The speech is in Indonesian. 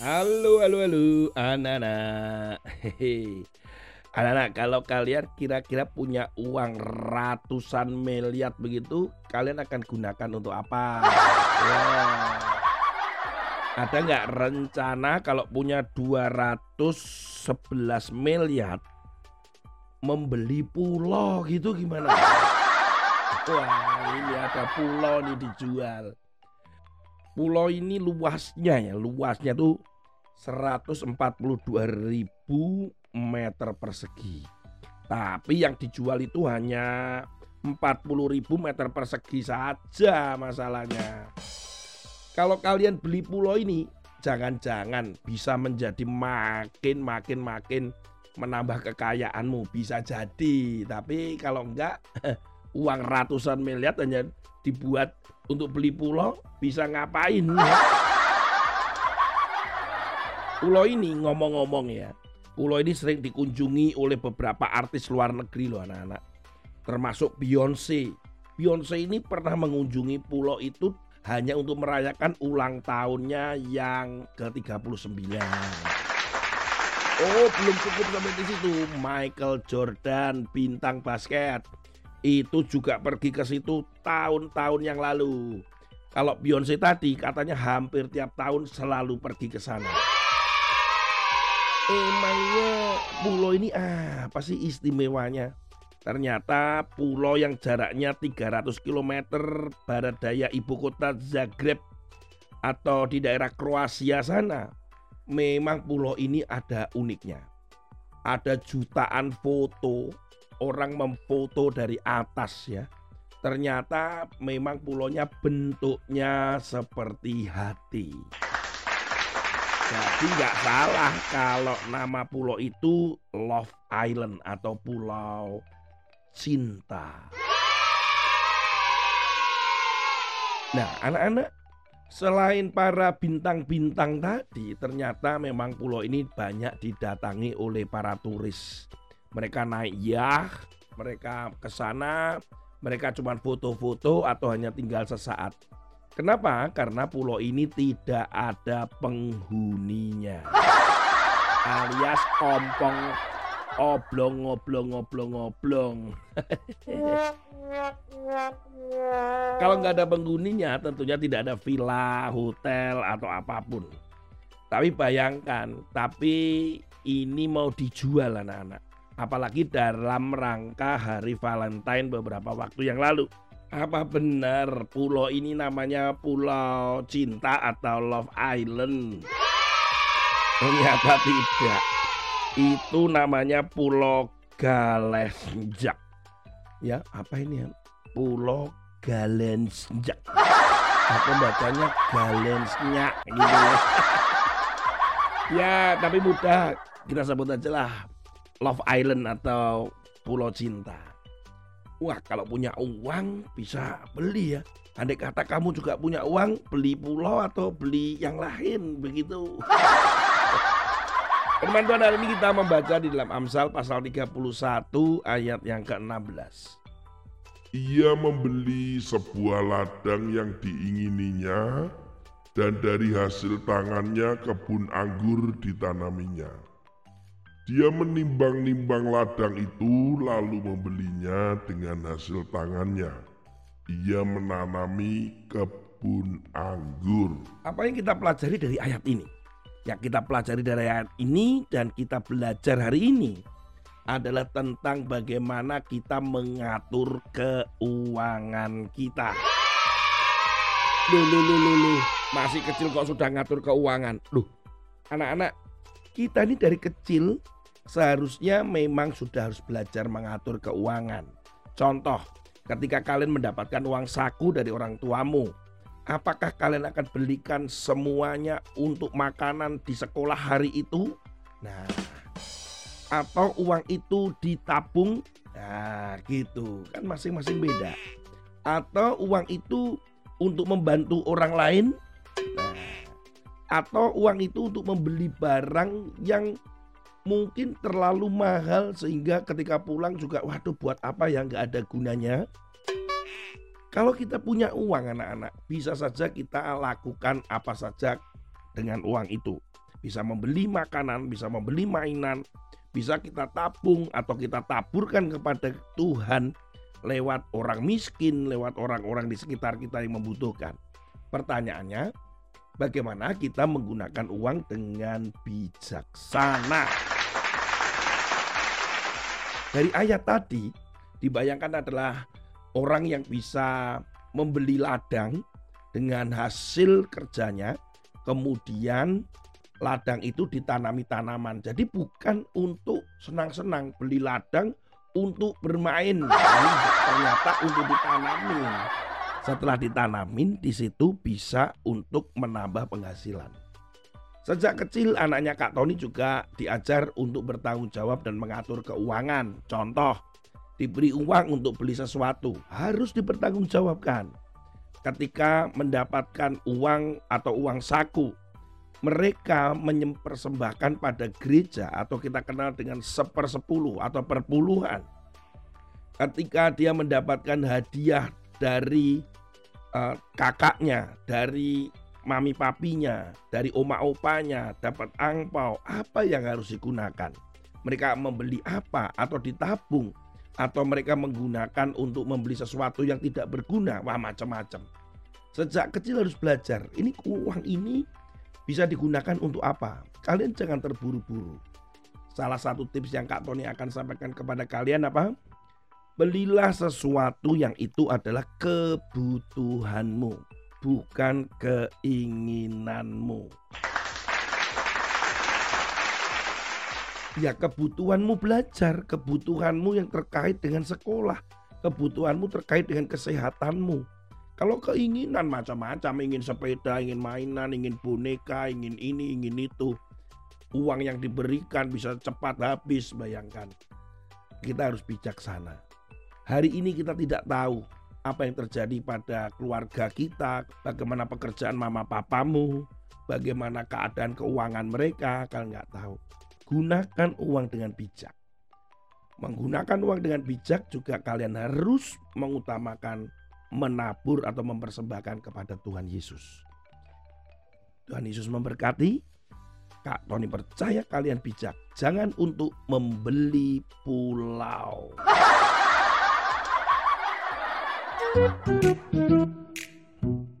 Halo, halo, halo, anak-anak. Anak-anak, kalau kalian kira-kira punya uang ratusan miliar begitu, kalian akan gunakan untuk apa? Ya. Ada nggak rencana kalau punya 211 miliar membeli pulau gitu gimana? Wah, ini ada pulau nih dijual. Pulau ini luasnya ya, luasnya tuh 142.000 meter persegi. Tapi yang dijual itu hanya 40.000 meter persegi saja masalahnya. Kalau kalian beli pulau ini, jangan-jangan bisa menjadi makin makin makin menambah kekayaanmu bisa jadi. Tapi kalau enggak uang ratusan miliar hanya dibuat untuk beli pulau bisa ngapain ya? Pulau ini ngomong-ngomong ya, pulau ini sering dikunjungi oleh beberapa artis luar negeri loh anak-anak. Termasuk Beyonce. Beyonce ini pernah mengunjungi pulau itu hanya untuk merayakan ulang tahunnya yang ke-39. Oh, belum cukup sampai di situ. Michael Jordan, bintang basket, itu juga pergi ke situ tahun-tahun yang lalu. Kalau Beyonce tadi katanya hampir tiap tahun selalu pergi ke sana. Emangnya pulau ini apa sih istimewanya? Ternyata pulau yang jaraknya 300 km barat daya ibu kota Zagreb atau di daerah Kroasia sana. Memang pulau ini ada uniknya. Ada jutaan foto orang memfoto dari atas ya. Ternyata memang pulaunya bentuknya seperti hati. Jadi nggak salah kalau nama pulau itu Love Island atau Pulau Cinta. Nah, anak-anak, selain para bintang-bintang tadi, ternyata memang pulau ini banyak didatangi oleh para turis. Mereka naik yacht, mereka ke sana, mereka cuma foto-foto atau hanya tinggal sesaat. Kenapa? Karena pulau ini tidak ada penghuninya. Alias kompong oblong ngoblong ngoblong ngoblong. Kalau nggak ada penghuninya tentunya tidak ada villa, hotel atau apa pun. Tapi bayangkan, tapi ini mau dijual anak-anak. Apalagi dalam rangka hari Valentine beberapa waktu yang lalu. Apa benar pulau ini namanya Pulau Cinta atau Love Island? Ternyata tidak. Itu namanya Pulau Galenjak. Ya, apa ini ya? Pulau Galenjak. Atau bacanya Galensnyak gitu ya. ya, tapi mudah. Kita sebut aja lah Love Island atau Pulau Cinta. Wah, kalau punya uang bisa beli ya. Andai kata kamu juga punya uang, beli pulau atau beli yang lain begitu. Teman-teman hari ini kita membaca di dalam Amsal pasal 31 ayat yang ke-16. Ia membeli sebuah ladang yang diingininya dan dari hasil tangannya kebun anggur ditanaminya. Dia menimbang-nimbang ladang itu lalu membelinya dengan hasil tangannya. Ia menanami kebun anggur. Apa yang kita pelajari dari ayat ini? Yang kita pelajari dari ayat ini dan kita belajar hari ini adalah tentang bagaimana kita mengatur keuangan kita. Loh, loh, loh, loh, loh. Masih kecil kok sudah ngatur keuangan. Loh, anak-anak, kita ini dari kecil seharusnya memang sudah harus belajar mengatur keuangan. Contoh, ketika kalian mendapatkan uang saku dari orang tuamu, apakah kalian akan belikan semuanya untuk makanan di sekolah hari itu? Nah, atau uang itu ditabung? Nah, gitu. Kan masing-masing beda. Atau uang itu untuk membantu orang lain? Atau uang itu untuk membeli barang yang mungkin terlalu mahal sehingga ketika pulang juga waduh buat apa ya nggak ada gunanya. Kalau kita punya uang anak-anak bisa saja kita lakukan apa saja dengan uang itu. bisa membeli makanan, bisa membeli mainan, bisa kita tabung atau kita taburkan kepada Tuhan lewat orang miskin, lewat orang-orang di sekitar kita yang membutuhkan. Pertanyaannya, bagaimana kita menggunakan uang dengan bijaksana? Dari ayat tadi dibayangkan adalah orang yang bisa membeli ladang dengan hasil kerjanya, kemudian ladang itu ditanami tanaman. Jadi bukan untuk senang-senang beli ladang untuk bermain, ternyata untuk ditanami. Setelah ditanamin di situ bisa untuk menambah penghasilan. Sejak kecil anaknya Kak Tony juga diajar untuk bertanggung jawab dan mengatur keuangan. Contoh, diberi uang untuk beli sesuatu harus dipertanggungjawabkan. Ketika mendapatkan uang atau uang saku, mereka mempersembahkan pada gereja atau kita kenal dengan sepersepuluh atau perpuluhan. Ketika dia mendapatkan hadiah dari uh, kakaknya, dari mami papinya, dari oma opanya, dapat angpau, apa yang harus digunakan? Mereka membeli apa atau ditabung atau mereka menggunakan untuk membeli sesuatu yang tidak berguna, wah macam-macam. Sejak kecil harus belajar, ini uang ini bisa digunakan untuk apa? Kalian jangan terburu-buru. Salah satu tips yang Kak Tony akan sampaikan kepada kalian apa? Belilah sesuatu yang itu adalah kebutuhanmu bukan keinginanmu. Ya kebutuhanmu belajar, kebutuhanmu yang terkait dengan sekolah, kebutuhanmu terkait dengan kesehatanmu. Kalau keinginan macam-macam, ingin sepeda, ingin mainan, ingin boneka, ingin ini, ingin itu. Uang yang diberikan bisa cepat habis, bayangkan. Kita harus bijaksana. Hari ini kita tidak tahu apa yang terjadi pada keluarga kita, bagaimana pekerjaan mama papamu, bagaimana keadaan keuangan mereka, kalian nggak tahu. Gunakan uang dengan bijak. Menggunakan uang dengan bijak juga kalian harus mengutamakan menabur atau mempersembahkan kepada Tuhan Yesus. Tuhan Yesus memberkati. Kak Tony percaya kalian bijak. Jangan untuk membeli pulau. Thank you.